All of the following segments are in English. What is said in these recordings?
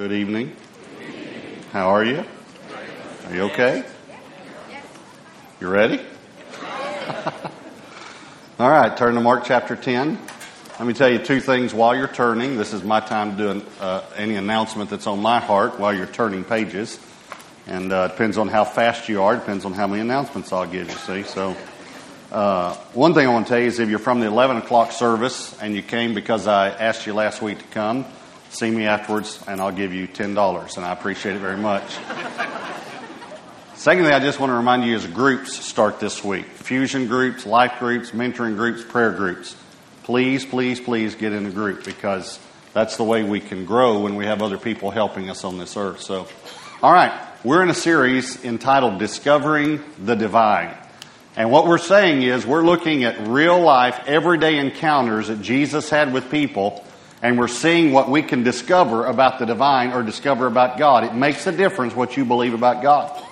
Good evening. How are you? Are you okay? You ready? All right, turn to Mark chapter 10. Let me tell you two things while you're turning. This is my time to do an, uh, any announcement that's on my heart while you're turning pages. And uh, depends on how fast you are, depends on how many announcements I'll give you, see? So, uh, one thing I want to tell you is if you're from the 11 o'clock service and you came because I asked you last week to come, see me afterwards and I'll give you $10. And I appreciate it very much. Secondly, I just want to remind you as groups start this week fusion groups, life groups, mentoring groups, prayer groups. Please, please, please get in a group because that's the way we can grow when we have other people helping us on this earth. So, all right, we're in a series entitled Discovering the Divine. And what we're saying is we're looking at real life, everyday encounters that Jesus had with people, and we're seeing what we can discover about the divine or discover about God. It makes a difference what you believe about God.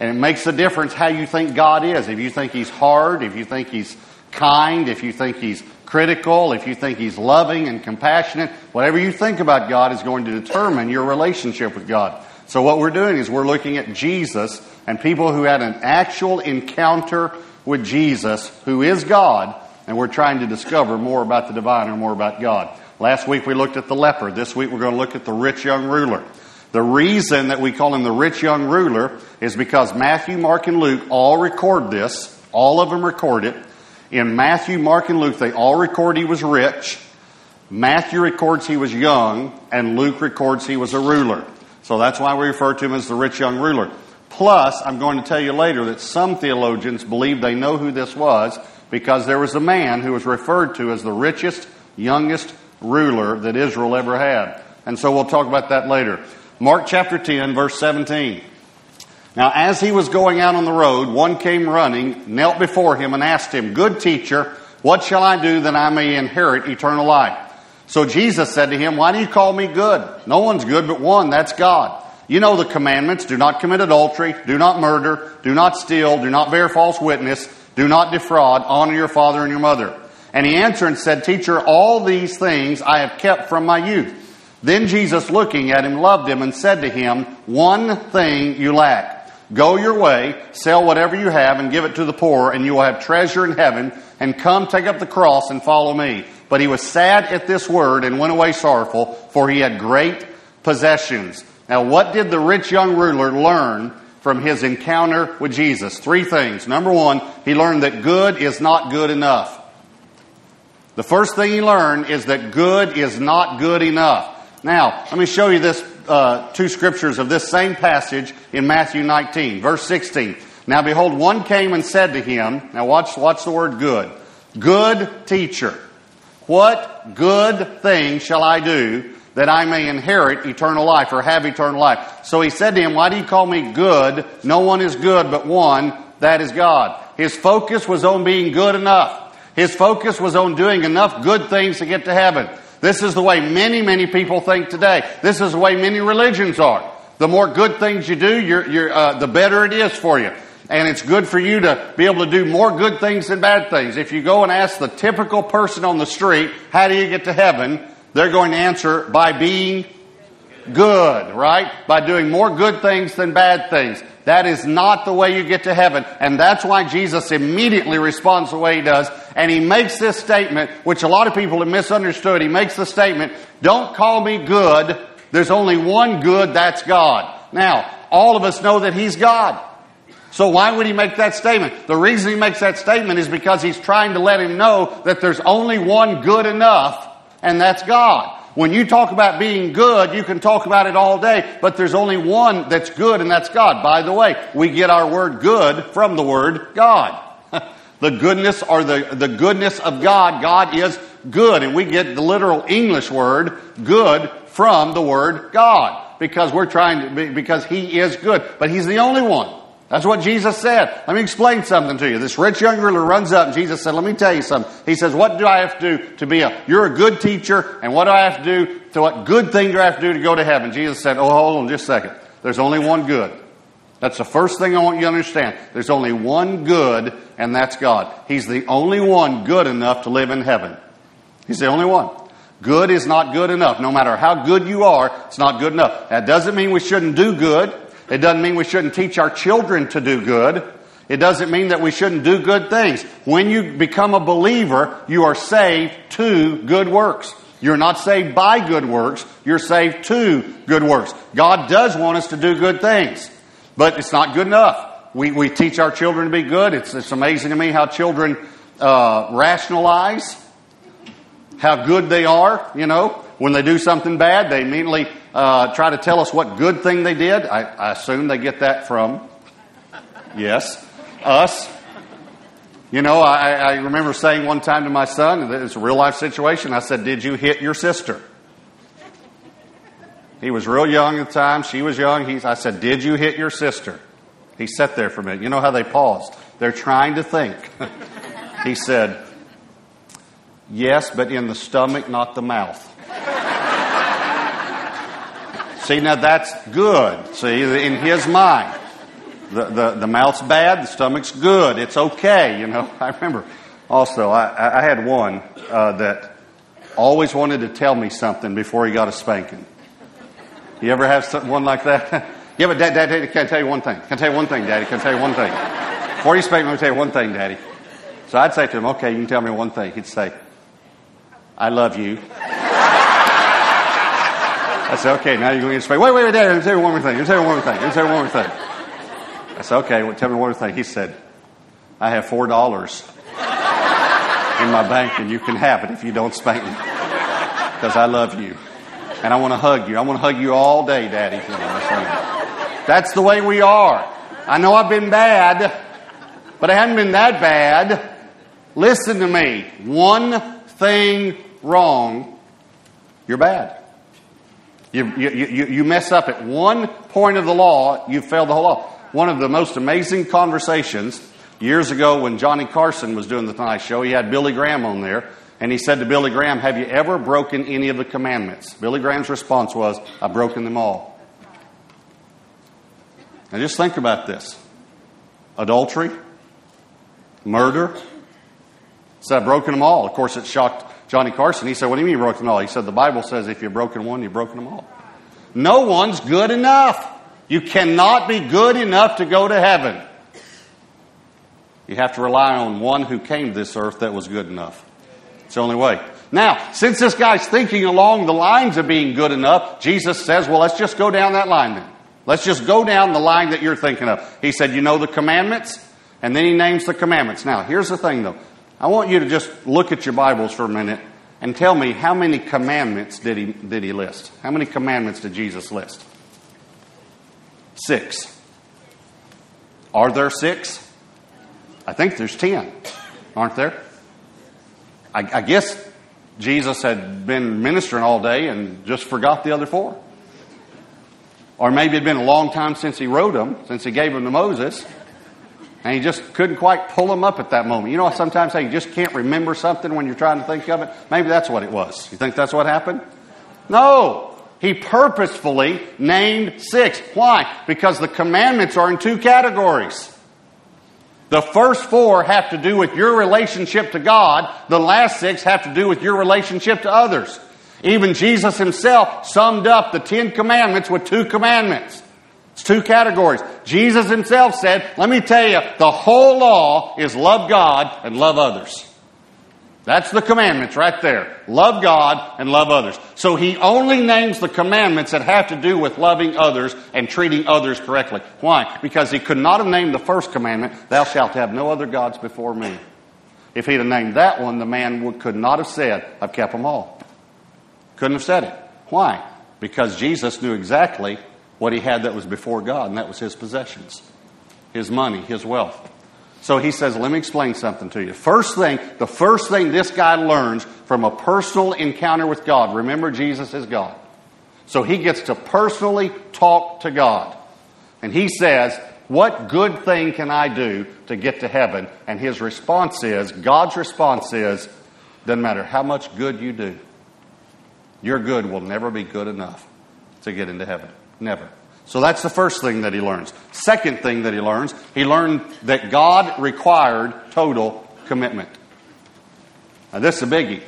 And it makes a difference how you think God is. If you think He's hard, if you think He's kind, if you think He's critical, if you think He's loving and compassionate, whatever you think about God is going to determine your relationship with God. So what we're doing is we're looking at Jesus and people who had an actual encounter with Jesus, who is God, and we're trying to discover more about the divine or more about God. Last week we looked at the leper. This week we're going to look at the rich young ruler. The reason that we call him the rich young ruler is because Matthew, Mark, and Luke all record this. All of them record it. In Matthew, Mark, and Luke, they all record he was rich. Matthew records he was young, and Luke records he was a ruler. So that's why we refer to him as the rich young ruler. Plus, I'm going to tell you later that some theologians believe they know who this was because there was a man who was referred to as the richest, youngest ruler that Israel ever had. And so we'll talk about that later. Mark chapter 10, verse 17. Now, as he was going out on the road, one came running, knelt before him, and asked him, Good teacher, what shall I do that I may inherit eternal life? So Jesus said to him, Why do you call me good? No one's good but one, that's God. You know the commandments do not commit adultery, do not murder, do not steal, do not bear false witness, do not defraud, honor your father and your mother. And he answered and said, Teacher, all these things I have kept from my youth. Then Jesus, looking at him, loved him and said to him, One thing you lack. Go your way, sell whatever you have and give it to the poor, and you will have treasure in heaven, and come take up the cross and follow me. But he was sad at this word and went away sorrowful, for he had great possessions. Now, what did the rich young ruler learn from his encounter with Jesus? Three things. Number one, he learned that good is not good enough. The first thing he learned is that good is not good enough. Now, let me show you this uh, two scriptures of this same passage in Matthew 19, verse 16. Now, behold, one came and said to him, now watch, watch the word good. Good teacher, what good thing shall I do that I may inherit eternal life or have eternal life? So he said to him, Why do you call me good? No one is good but one, that is God. His focus was on being good enough. His focus was on doing enough good things to get to heaven. This is the way many, many people think today. This is the way many religions are. The more good things you do, you're, you're, uh, the better it is for you. And it's good for you to be able to do more good things than bad things. If you go and ask the typical person on the street, how do you get to heaven? They're going to answer by being good, right? By doing more good things than bad things. That is not the way you get to heaven. And that's why Jesus immediately responds the way he does. And he makes this statement, which a lot of people have misunderstood. He makes the statement, don't call me good. There's only one good, that's God. Now, all of us know that he's God. So why would he make that statement? The reason he makes that statement is because he's trying to let him know that there's only one good enough, and that's God. When you talk about being good, you can talk about it all day, but there's only one that's good, and that's God. By the way, we get our word good from the word God. the goodness or the, the goodness of God, God is good, and we get the literal English word good from the word God because we're trying to, because He is good, but He's the only one. That's what Jesus said. Let me explain something to you. This rich young ruler runs up and Jesus said, let me tell you something. He says, what do I have to do to be a, you're a good teacher and what do I have to do to what good thing do I have to do to go to heaven? Jesus said, oh, hold on just a second. There's only one good. That's the first thing I want you to understand. There's only one good and that's God. He's the only one good enough to live in heaven. He's the only one. Good is not good enough. No matter how good you are, it's not good enough. That doesn't mean we shouldn't do good. It doesn't mean we shouldn't teach our children to do good. It doesn't mean that we shouldn't do good things. When you become a believer, you are saved to good works. You're not saved by good works, you're saved to good works. God does want us to do good things, but it's not good enough. We, we teach our children to be good. It's, it's amazing to me how children uh, rationalize how good they are, you know. When they do something bad, they immediately uh, try to tell us what good thing they did. I, I assume they get that from, yes, us. You know, I, I remember saying one time to my son, it's a real life situation, I said, Did you hit your sister? He was real young at the time. She was young. He, I said, Did you hit your sister? He sat there for a minute. You know how they pause? They're trying to think. he said, Yes, but in the stomach, not the mouth. See, now that's good. See, in his mind. The, the, the mouth's bad, the stomach's good. It's okay, you know. I remember also, I, I had one uh, that always wanted to tell me something before he got a spanking. You ever have one like that? yeah, but dad, dad, dad, can I tell you one thing? Can I tell you one thing, daddy? Can I tell you one thing? Before you spank me, let me tell you one thing, daddy. So I'd say to him, okay, you can tell me one thing. He'd say, I love you. I said, okay, now you're going to spank. Wait, wait, wait, Daddy, let me tell you one more thing. Let me tell you one more thing. Let me tell you one more thing. I said, okay, well, tell me one more thing. He said, I have four dollars in my bank and you can have it if you don't spank me. Because I love you. And I want to hug you. I want to hug you all day, Daddy. That's the way we are. I know I've been bad, but I haven't been that bad. Listen to me. One thing wrong, you're bad. You, you, you, you mess up at one point of the law, you've failed the whole law. One of the most amazing conversations years ago when Johnny Carson was doing the Tonight Show, he had Billy Graham on there, and he said to Billy Graham, Have you ever broken any of the commandments? Billy Graham's response was, I've broken them all. Now just think about this adultery, murder, said, I've broken them all. Of course, it shocked Johnny Carson. He said, What do you mean broken all? He said, The Bible says if you've broken one, you've broken them all. No one's good enough. You cannot be good enough to go to heaven. You have to rely on one who came to this earth that was good enough. It's the only way. Now, since this guy's thinking along the lines of being good enough, Jesus says, Well, let's just go down that line then. Let's just go down the line that you're thinking of. He said, You know the commandments? And then he names the commandments. Now, here's the thing though. I want you to just look at your Bibles for a minute and tell me how many commandments did he, did he list? How many commandments did Jesus list? Six. Are there six? I think there's ten, aren't there? I, I guess Jesus had been ministering all day and just forgot the other four. Or maybe it had been a long time since he wrote them, since he gave them to Moses. And he just couldn't quite pull them up at that moment. You know, sometimes you just can't remember something when you're trying to think of it. Maybe that's what it was. You think that's what happened? No. He purposefully named six. Why? Because the commandments are in two categories. The first four have to do with your relationship to God. The last six have to do with your relationship to others. Even Jesus himself summed up the Ten Commandments with two commandments. It's two categories. Jesus himself said, let me tell you, the whole law is love God and love others. That's the commandments right there. Love God and love others. So he only names the commandments that have to do with loving others and treating others correctly. Why? Because he could not have named the first commandment, thou shalt have no other gods before me. If he'd have named that one, the man would, could not have said, I've kept them all. Couldn't have said it. Why? Because Jesus knew exactly what he had that was before God, and that was his possessions, his money, his wealth. So he says, Let me explain something to you. First thing, the first thing this guy learns from a personal encounter with God, remember, Jesus is God. So he gets to personally talk to God. And he says, What good thing can I do to get to heaven? And his response is, God's response is, Doesn't matter how much good you do, your good will never be good enough to get into heaven. Never. So that's the first thing that he learns. Second thing that he learns, he learned that God required total commitment. Now, this is a biggie.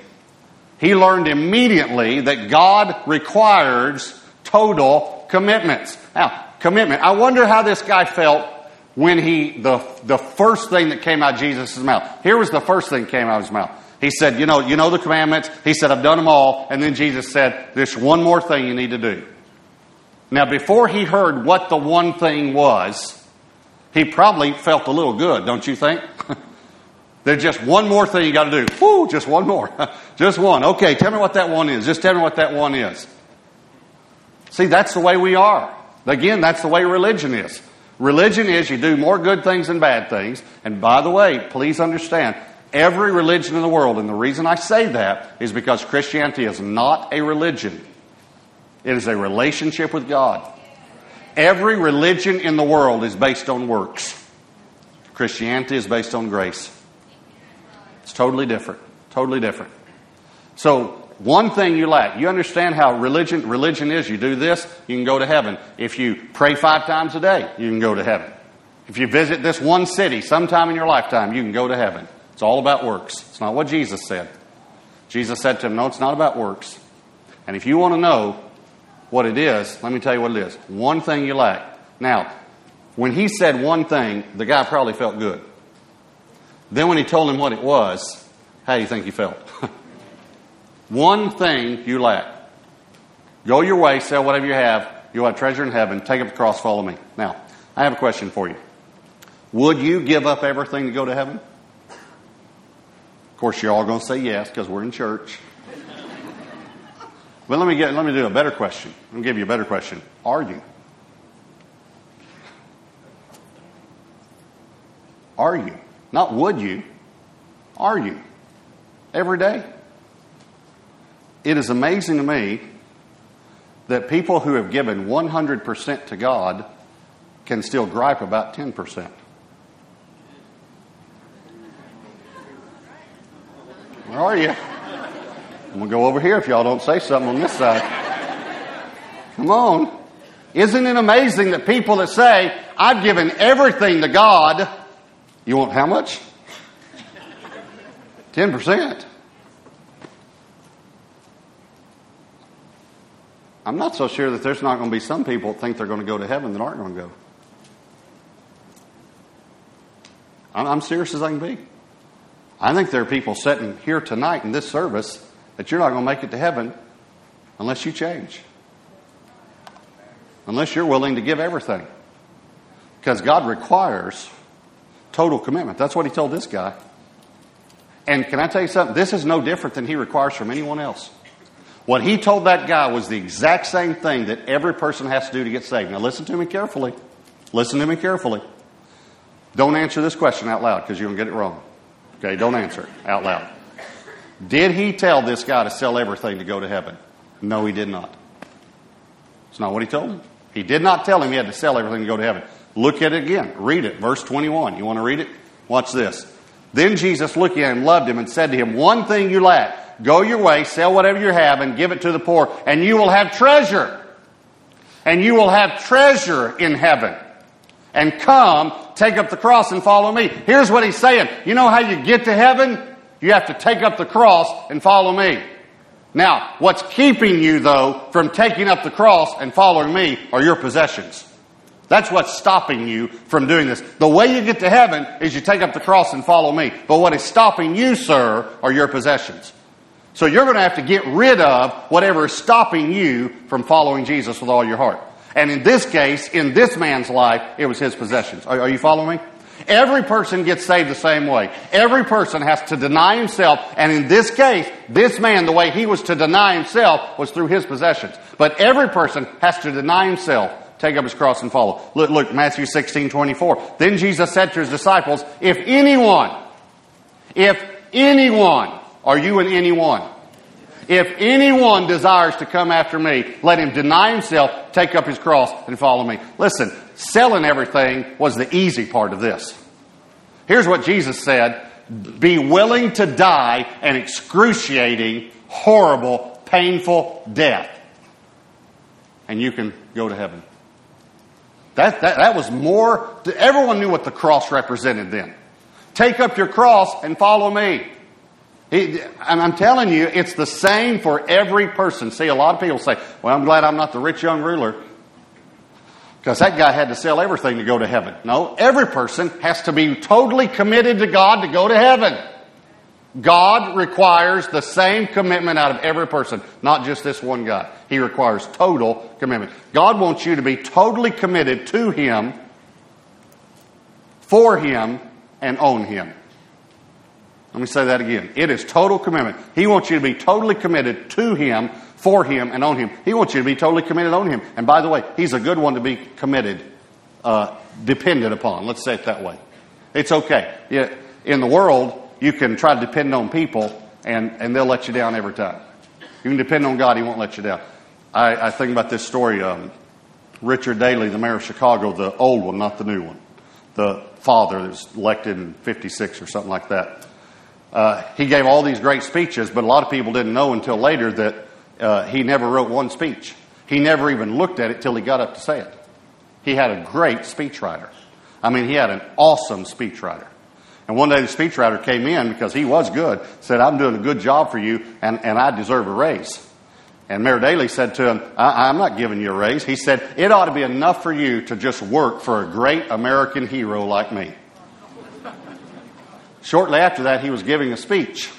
he learned immediately that God requires total commitments. Now, commitment. I wonder how this guy felt when he, the, the first thing that came out of Jesus' mouth. Here was the first thing that came out of his mouth. He said, you know, you know the commandments. He said, I've done them all. And then Jesus said, there's one more thing you need to do. Now, before he heard what the one thing was, he probably felt a little good, don't you think? There's just one more thing you got to do. Whoo, just one more. just one. Okay, tell me what that one is. Just tell me what that one is. See, that's the way we are. Again, that's the way religion is. Religion is you do more good things than bad things. And by the way, please understand, every religion in the world, and the reason I say that is because Christianity is not a religion. It is a relationship with God. Every religion in the world is based on works. Christianity is based on grace. It's totally different. Totally different. So, one thing you lack. You understand how religion religion is. You do this, you can go to heaven. If you pray five times a day, you can go to heaven. If you visit this one city sometime in your lifetime, you can go to heaven. It's all about works. It's not what Jesus said. Jesus said to him, No, it's not about works. And if you want to know what it is, let me tell you what it is. One thing you lack. Now, when he said one thing, the guy probably felt good. Then when he told him what it was, how do you think he felt? one thing you lack. Go your way, sell whatever you have. You'll have treasure in heaven. Take up the cross, follow me. Now, I have a question for you. Would you give up everything to go to heaven? Of course, you're all going to say yes because we're in church. But let me get let me do a better question. Me give you a better question. Are you? Are you? Not would you. Are you? Every day. It is amazing to me that people who have given 100% to God can still gripe about 10%. Where are you? I'm going to go over here if y'all don't say something on this side. Come on. Isn't it amazing that people that say, I've given everything to God, you want how much? 10%. I'm not so sure that there's not going to be some people that think they're going to go to heaven that aren't going to go. I'm serious as I can be. I think there are people sitting here tonight in this service that you're not going to make it to heaven unless you change. Unless you're willing to give everything. Because God requires total commitment. That's what He told this guy. And can I tell you something? This is no different than He requires from anyone else. What He told that guy was the exact same thing that every person has to do to get saved. Now, listen to me carefully. Listen to me carefully. Don't answer this question out loud because you're going to get it wrong. Okay, don't answer it out loud. Did he tell this guy to sell everything to go to heaven? No, he did not. It's not what he told him. He did not tell him he had to sell everything to go to heaven. Look at it again. Read it. Verse 21. You want to read it? Watch this. Then Jesus, looking at him, loved him and said to him, One thing you lack. Go your way, sell whatever you have, and give it to the poor, and you will have treasure. And you will have treasure in heaven. And come, take up the cross and follow me. Here's what he's saying. You know how you get to heaven? You have to take up the cross and follow me. Now, what's keeping you, though, from taking up the cross and following me are your possessions. That's what's stopping you from doing this. The way you get to heaven is you take up the cross and follow me. But what is stopping you, sir, are your possessions. So you're going to have to get rid of whatever is stopping you from following Jesus with all your heart. And in this case, in this man's life, it was his possessions. Are, are you following me? Every person gets saved the same way. Every person has to deny himself, and in this case, this man, the way he was to deny himself was through his possessions. But every person has to deny himself, take up his cross and follow. Look, look, Matthew 16, 24. Then Jesus said to his disciples, if anyone, if anyone, are you an anyone? If anyone desires to come after me, let him deny himself, take up his cross, and follow me. Listen, selling everything was the easy part of this. Here's what Jesus said Be willing to die an excruciating, horrible, painful death, and you can go to heaven. That, that, that was more, everyone knew what the cross represented then. Take up your cross and follow me. He, and I'm telling you, it's the same for every person. See, a lot of people say, well, I'm glad I'm not the rich young ruler. Because that guy had to sell everything to go to heaven. No, every person has to be totally committed to God to go to heaven. God requires the same commitment out of every person, not just this one guy. He requires total commitment. God wants you to be totally committed to Him, for Him, and on Him. Let me say that again. It is total commitment. He wants you to be totally committed to Him, for Him and on Him. He wants you to be totally committed on Him. And by the way, He's a good one to be committed, uh, dependent upon. Let's say it that way. It's okay. Yeah, in the world, you can try to depend on people, and, and they'll let you down every time. You can depend on God, He won't let you down. I, I think about this story. Um, Richard Daley, the mayor of Chicago, the old one, not the new one, the father that was elected in 56 or something like that. Uh, he gave all these great speeches, but a lot of people didn't know until later that uh, he never wrote one speech. He never even looked at it till he got up to say it. He had a great speechwriter. I mean, he had an awesome speechwriter. And one day the speechwriter came in because he was good, said, I'm doing a good job for you and, and I deserve a raise. And Mayor Daley said to him, I, I'm not giving you a raise. He said, It ought to be enough for you to just work for a great American hero like me. Shortly after that, he was giving a speech.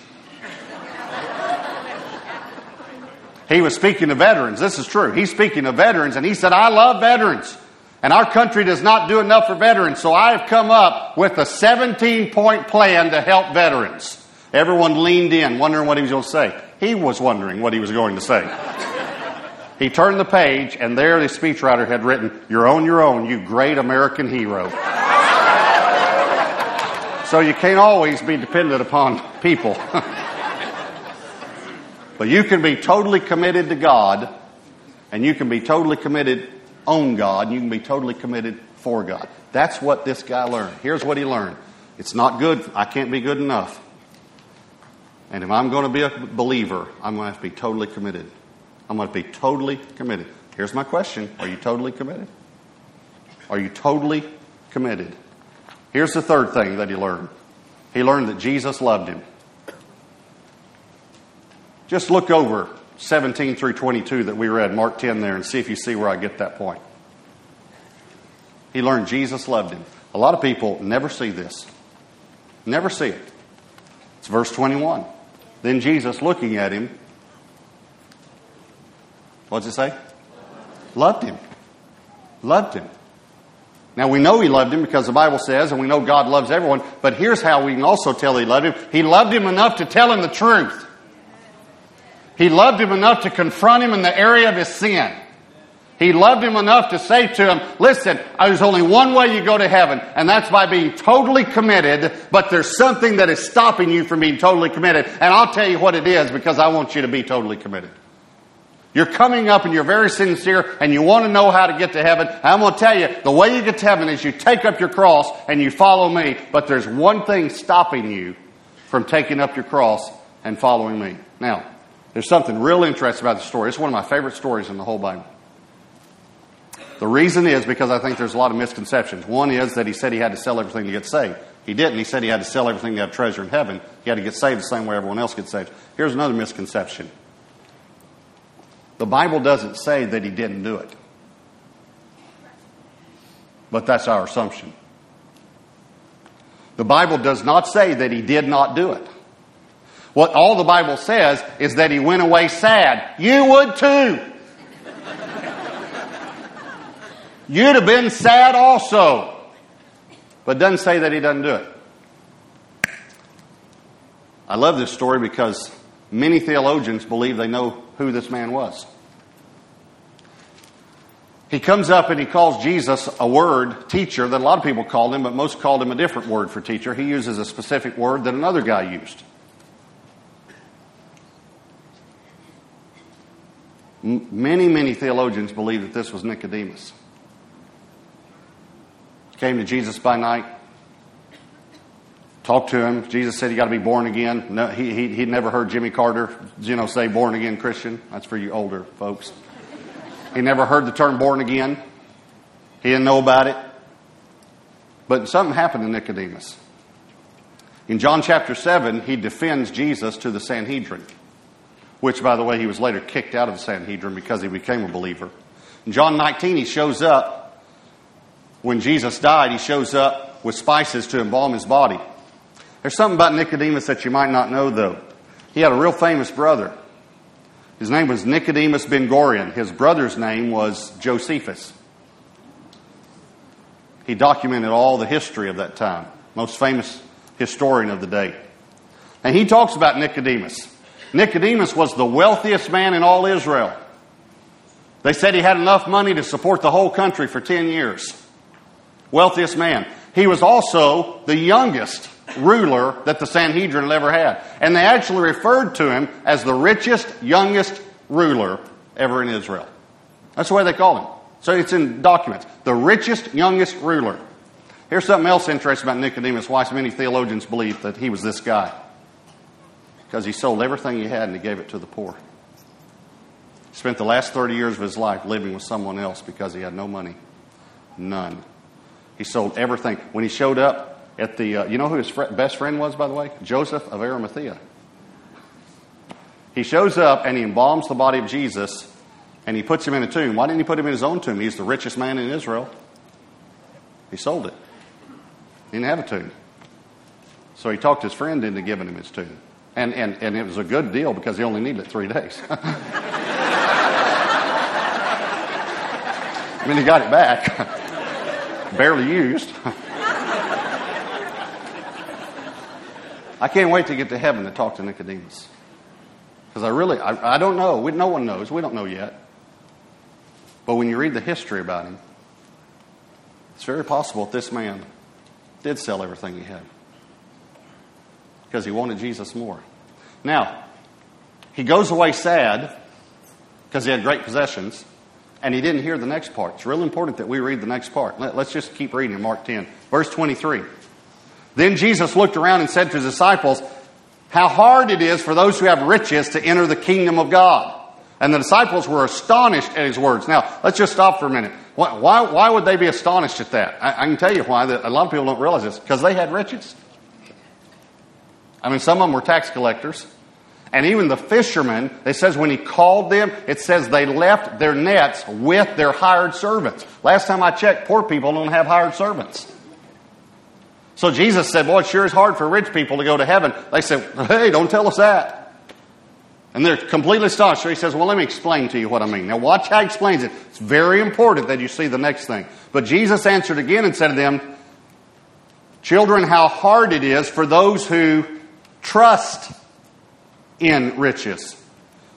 He was speaking to veterans. This is true. He's speaking to veterans, and he said, I love veterans. And our country does not do enough for veterans, so I have come up with a 17 point plan to help veterans. Everyone leaned in, wondering what he was going to say. He was wondering what he was going to say. he turned the page, and there the speechwriter had written, You're on your own, you great American hero. So you can't always be dependent upon people. But you can be totally committed to God, and you can be totally committed on God, and you can be totally committed for God. That's what this guy learned. Here's what he learned it's not good, I can't be good enough. And if I'm going to be a believer, I'm going to have to be totally committed. I'm going to be totally committed. Here's my question Are you totally committed? Are you totally committed? Here's the third thing that he learned he learned that Jesus loved him. Just look over 17 through 22 that we read, Mark 10 there, and see if you see where I get that point. He learned Jesus loved him. A lot of people never see this. Never see it. It's verse 21. Then Jesus, looking at him, what's it say? Loved him. Loved him. Now we know he loved him because the Bible says, and we know God loves everyone, but here's how we can also tell he loved him. He loved him enough to tell him the truth. He loved him enough to confront him in the area of his sin. He loved him enough to say to him, listen, there's only one way you go to heaven, and that's by being totally committed, but there's something that is stopping you from being totally committed, and I'll tell you what it is because I want you to be totally committed. You're coming up and you're very sincere and you want to know how to get to heaven. I'm going to tell you, the way you get to heaven is you take up your cross and you follow me, but there's one thing stopping you from taking up your cross and following me. Now, there's something real interesting about the story. It's one of my favorite stories in the whole Bible. The reason is because I think there's a lot of misconceptions. One is that he said he had to sell everything to get saved. He didn't. He said he had to sell everything to have treasure in heaven. He had to get saved the same way everyone else gets saved. Here's another misconception. The Bible doesn't say that he didn't do it. But that's our assumption. The Bible does not say that he did not do it. What all the Bible says is that he went away sad. You would too. You'd have been sad also. But doesn't say that he doesn't do it. I love this story because many theologians believe they know who this man was. He comes up and he calls Jesus a word, teacher, that a lot of people called him, but most called him a different word for teacher. He uses a specific word that another guy used. Many, many theologians believe that this was Nicodemus. Came to Jesus by night, talked to him. Jesus said, You got to be born again. No, he, he, he'd never heard Jimmy Carter, you know, say born again Christian. That's for you older folks. He never heard the term born again. He didn't know about it. But something happened to Nicodemus. In John chapter 7, he defends Jesus to the Sanhedrin, which, by the way, he was later kicked out of the Sanhedrin because he became a believer. In John 19, he shows up, when Jesus died, he shows up with spices to embalm his body. There's something about Nicodemus that you might not know, though. He had a real famous brother. His name was Nicodemus Ben Gorion. His brother's name was Josephus. He documented all the history of that time, most famous historian of the day. And he talks about Nicodemus. Nicodemus was the wealthiest man in all Israel. They said he had enough money to support the whole country for 10 years. Wealthiest man. He was also the youngest ruler that the Sanhedrin ever had. And they actually referred to him as the richest, youngest ruler ever in Israel. That's the way they called him. So it's in documents. The richest, youngest ruler. Here's something else interesting about Nicodemus, why so many theologians believe that he was this guy. Because he sold everything he had and he gave it to the poor. He spent the last 30 years of his life living with someone else because he had no money. None. He sold everything. When he showed up at the, uh, you know who his fr- best friend was, by the way? Joseph of Arimathea. He shows up and he embalms the body of Jesus and he puts him in a tomb. Why didn't he put him in his own tomb? He's the richest man in Israel. He sold it. He didn't have a tomb. So he talked his friend into giving him his tomb. And, and, and it was a good deal because he only needed it three days. I mean, he got it back. Barely used. I can't wait to get to heaven to talk to Nicodemus. Because I really, I, I don't know. We, no one knows. We don't know yet. But when you read the history about him, it's very possible that this man did sell everything he had because he wanted Jesus more. Now, he goes away sad because he had great possessions, and he didn't hear the next part. It's real important that we read the next part. Let, us just keep reading Mark 10, verse 23. Then Jesus looked around and said to his disciples, How hard it is for those who have riches to enter the kingdom of God. And the disciples were astonished at his words. Now, let's just stop for a minute. Why, why, why would they be astonished at that? I, I can tell you why. A lot of people don't realize this. Because they had riches. I mean, some of them were tax collectors. And even the fishermen, it says when he called them, it says they left their nets with their hired servants. Last time I checked, poor people don't have hired servants. So Jesus said, Boy, it sure is hard for rich people to go to heaven. They said, Hey, don't tell us that. And they're completely astonished. So he says, Well, let me explain to you what I mean. Now, watch how he explains it. It's very important that you see the next thing. But Jesus answered again and said to them, Children, how hard it is for those who trust in riches.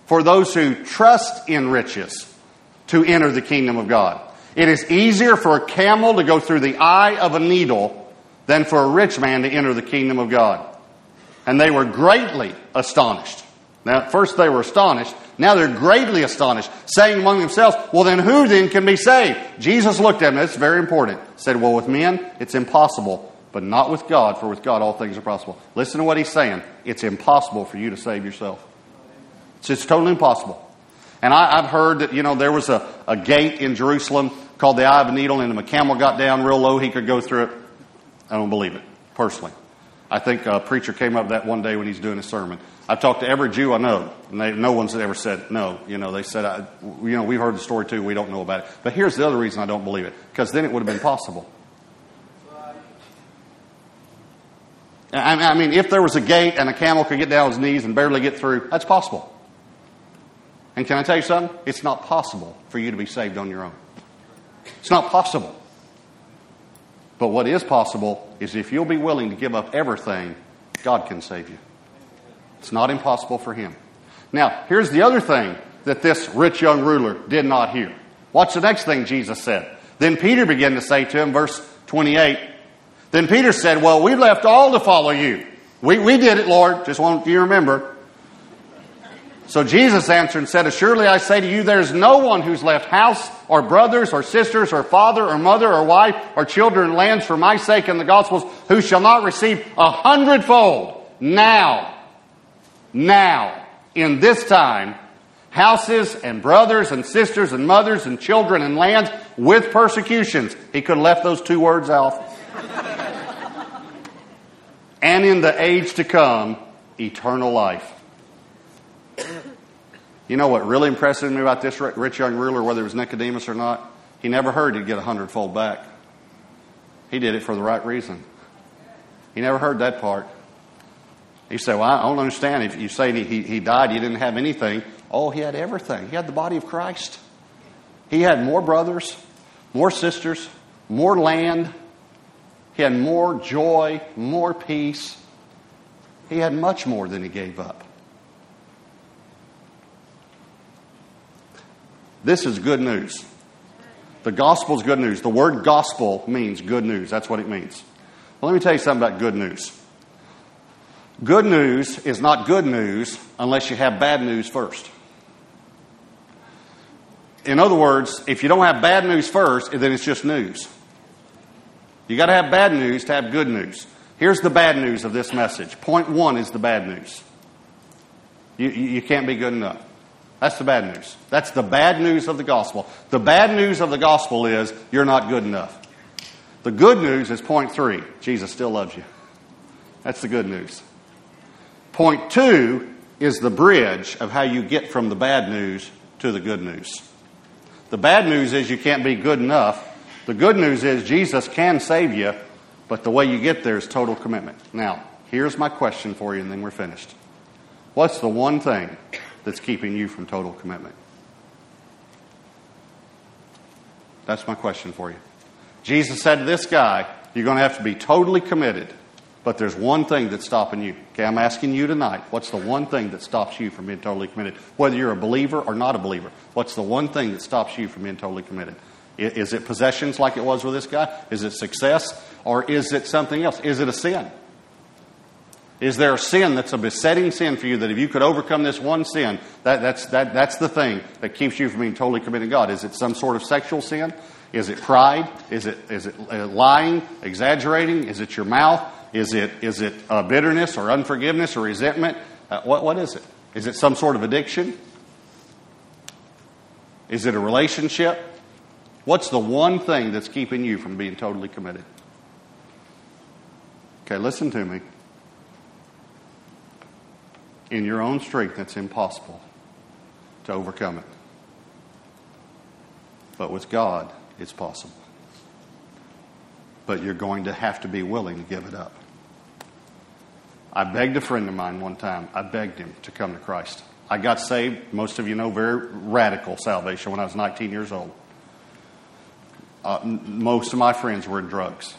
For those who trust in riches to enter the kingdom of God. It is easier for a camel to go through the eye of a needle than for a rich man to enter the kingdom of God. And they were greatly astonished. Now, at first they were astonished. Now they're greatly astonished, saying among themselves, Well, then who then can be saved? Jesus looked at them, it's very important. Said, Well, with men, it's impossible, but not with God, for with God all things are possible. Listen to what he's saying. It's impossible for you to save yourself. It's just totally impossible. And I, have heard that, you know, there was a, a gate in Jerusalem called the Eye of a Needle, and if a camel got down real low, he could go through it. I don't believe it, personally. I think a preacher came up with that one day when he's doing a sermon. I've talked to every Jew I know, and they, no one's ever said no. You know, they said, I, you know, we've heard the story too. We don't know about it. But here's the other reason I don't believe it: because then it would have been possible. I, I mean, if there was a gate and a camel could get down his knees and barely get through, that's possible. And can I tell you something? It's not possible for you to be saved on your own. It's not possible. But what is possible is if you'll be willing to give up everything, God can save you. It's not impossible for him. Now, here's the other thing that this rich young ruler did not hear. Watch the next thing Jesus said. Then Peter began to say to him, verse 28, Then Peter said, Well, we left all to follow you. We, we did it, Lord. Just want you to remember. So Jesus answered and said, Assuredly I say to you, there's no one who's left house or brothers or sisters or father or mother or wife or children and lands for my sake and the gospel's who shall not receive a hundredfold now now, in this time, houses and brothers and sisters and mothers and children and lands with persecutions. He could have left those two words out. and in the age to come, eternal life. You know what really impressed me about this rich young ruler, whether it was Nicodemus or not? He never heard he'd get a hundredfold back. He did it for the right reason. He never heard that part. He said, Well, I don't understand. If you say he, he died, he didn't have anything. Oh, he had everything. He had the body of Christ. He had more brothers, more sisters, more land. He had more joy, more peace. He had much more than he gave up. This is good news. The gospel is good news. The word gospel means good news. That's what it means. Well, let me tell you something about good news. Good news is not good news unless you have bad news first. In other words, if you don't have bad news first, then it's just news. You got to have bad news to have good news. Here's the bad news of this message. Point one is the bad news. You, you, you can't be good enough. That's the bad news. That's the bad news of the gospel. The bad news of the gospel is you're not good enough. The good news is point three Jesus still loves you. That's the good news. Point two is the bridge of how you get from the bad news to the good news. The bad news is you can't be good enough. The good news is Jesus can save you, but the way you get there is total commitment. Now, here's my question for you, and then we're finished. What's the one thing that's keeping you from total commitment? That's my question for you. Jesus said to this guy, You're going to have to be totally committed, but there's one thing that's stopping you. Okay, I'm asking you tonight, what's the one thing that stops you from being totally committed? Whether you're a believer or not a believer, what's the one thing that stops you from being totally committed? Is it possessions like it was with this guy? Is it success? Or is it something else? Is it a sin? Is there a sin that's a besetting sin for you that if you could overcome this one sin, that, that's, that, that's the thing that keeps you from being totally committed to God? Is it some sort of sexual sin? Is it pride? Is it, is it uh, lying, exaggerating? Is it your mouth? Is it, is it uh, bitterness or unforgiveness or resentment? Uh, what, what is it? Is it some sort of addiction? Is it a relationship? What's the one thing that's keeping you from being totally committed? Okay, listen to me in your own strength, it's impossible to overcome it. But with God, it's possible. But you're going to have to be willing to give it up. I begged a friend of mine one time, I begged him to come to Christ. I got saved, most of you know, very radical salvation when I was 19 years old. Uh, most of my friends were in drugs.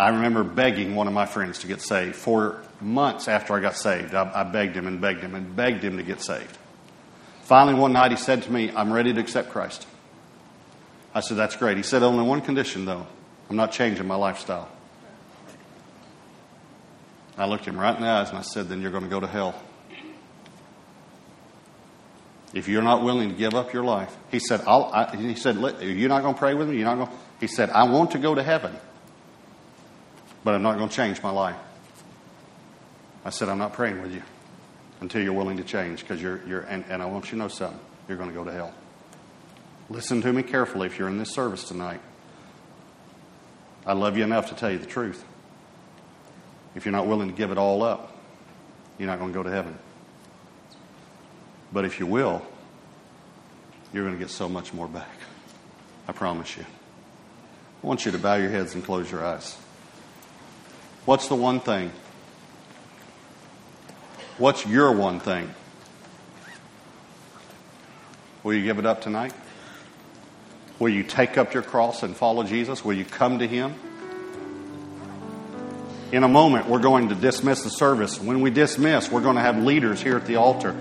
I remember begging one of my friends to get saved for months after I got saved. I, I, begged him and begged him and begged him to get saved. Finally, one night he said to me, I'm ready to accept Christ. I said, That's great. He said, Only one condition, though. I'm not changing my lifestyle. I looked him right in the eyes and I said, Then you're going to go to hell. If you're not willing to give up your life, he said, I, he said, You're not going to pray with me? You're not going He said, I want to go to heaven but I'm not going to change my life. I said, I'm not praying with you until you're willing to change because you're, you're and, and I want you to know something. You're going to go to hell. Listen to me carefully if you're in this service tonight. I love you enough to tell you the truth. If you're not willing to give it all up, you're not going to go to heaven. But if you will, you're going to get so much more back. I promise you. I want you to bow your heads and close your eyes. What's the one thing? What's your one thing? Will you give it up tonight? Will you take up your cross and follow Jesus? Will you come to Him? In a moment, we're going to dismiss the service. When we dismiss, we're going to have leaders here at the altar.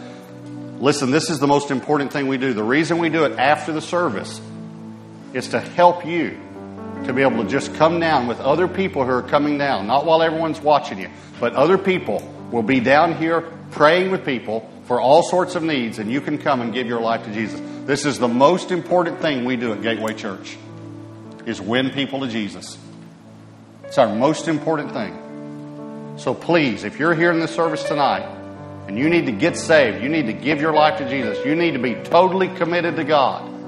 Listen, this is the most important thing we do. The reason we do it after the service is to help you to be able to just come down with other people who are coming down, not while everyone's watching you, but other people will be down here praying with people for all sorts of needs, and you can come and give your life to Jesus. This is the most important thing we do at Gateway Church is win people to Jesus. It's our most important thing. So please, if you're here in this service tonight and you need to get saved, you need to give your life to Jesus, you need to be totally committed to God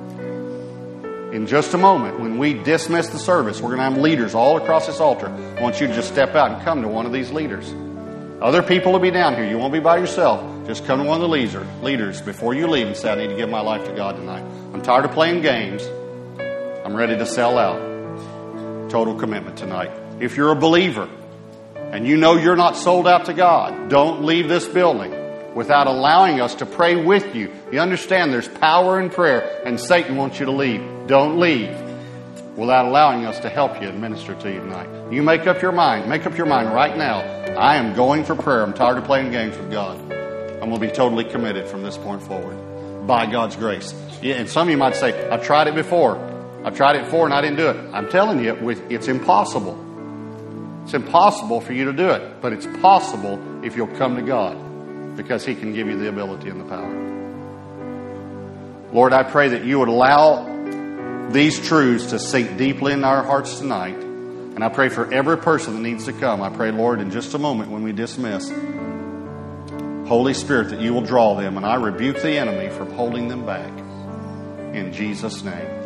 In just a moment, when we dismiss the service, we're going to have leaders all across this altar. I want you to just step out and come to one of these leaders. Other people will be down here. You won't be by yourself. Just come to one of the leader, leaders before you leave and say, I need to give my life to God tonight. I'm tired of playing games. I'm ready to sell out. Total commitment tonight. If you're a believer and you know you're not sold out to God, don't leave this building without allowing us to pray with you. You understand there's power in prayer, and Satan wants you to leave. Don't leave without allowing us to help you and minister to you tonight. You make up your mind. Make up your mind right now. I am going for prayer. I'm tired of playing games with God. I'm going to be totally committed from this point forward by God's grace. Yeah, and some of you might say, I've tried it before. I've tried it before and I didn't do it. I'm telling you, it's impossible. It's impossible for you to do it, but it's possible if you'll come to God because He can give you the ability and the power. Lord, I pray that you would allow these truths to sink deeply in our hearts tonight. And I pray for every person that needs to come. I pray, Lord, in just a moment when we dismiss, Holy Spirit, that you will draw them. And I rebuke the enemy from holding them back. In Jesus' name.